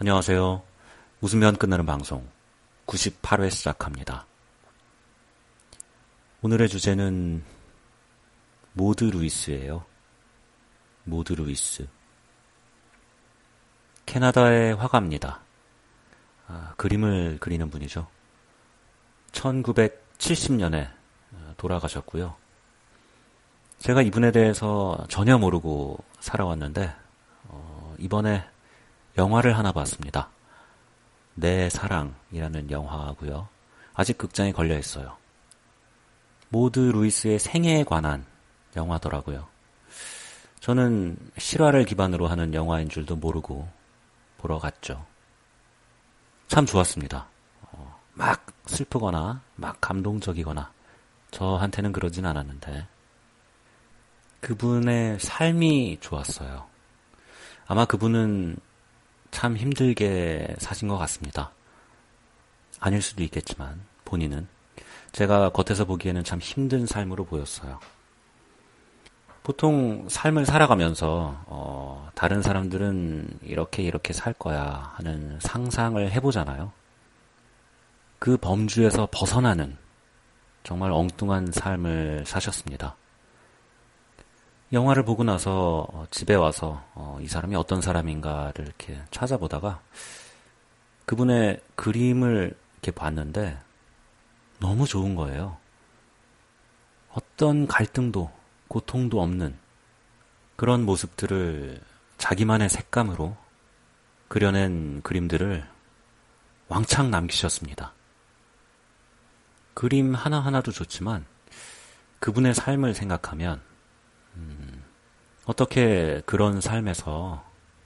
안녕하세요. 웃으면 끝나는 방송 98회 시작합니다. 오늘의 주제는 모드 루이스예요. 모드 루이스. 캐나다의 화가입니다. 아, 그림을 그리는 분이죠. 1970년에 돌아가셨고요. 제가 이분에 대해서 전혀 모르고 살아왔는데 어, 이번에 영화를 하나 봤습니다. 내 사랑이라는 영화고요. 아직 극장에 걸려 있어요. 모드 루이스의 생애에 관한 영화더라고요. 저는 실화를 기반으로 하는 영화인 줄도 모르고 보러 갔죠. 참 좋았습니다. 어, 막 슬프거나 막 감동적이거나 저한테는 그러진 않았는데 그분의 삶이 좋았어요. 아마 그분은 참 힘들게 사신 것 같습니다. 아닐 수도 있겠지만 본인은 제가 겉에서 보기에는 참 힘든 삶으로 보였어요. 보통 삶을 살아가면서 어, 다른 사람들은 이렇게 이렇게 살 거야 하는 상상을 해보잖아요. 그 범주에서 벗어나는 정말 엉뚱한 삶을 사셨습니다. 영화를 보고 나서 어, 집에 와서 어, 이 사람이 어떤 사람인가를 이렇게 찾아보다가 그분의 그림을 이렇게 봤는데 너무 좋은 거예요. 어떤 갈등도 고통도 없는 그런 모습들을 자기만의 색감으로 그려낸 그림들을 왕창 남기셨습니다. 그림 하나하나도 좋지만 그분의 삶을 생각하면 음, 어떻게 그런 삶에서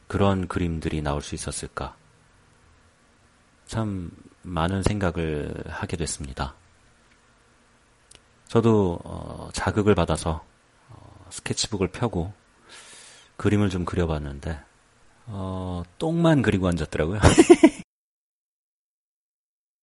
그런 그림들이 나올 수 있었을까? 참 많은 생각을 하게 됐습니다. 저도 어, 자극을 받아서 어, 스케치북을 펴고 그림을 좀 그려봤는데 어, 똥만 그리고 앉았더라고요.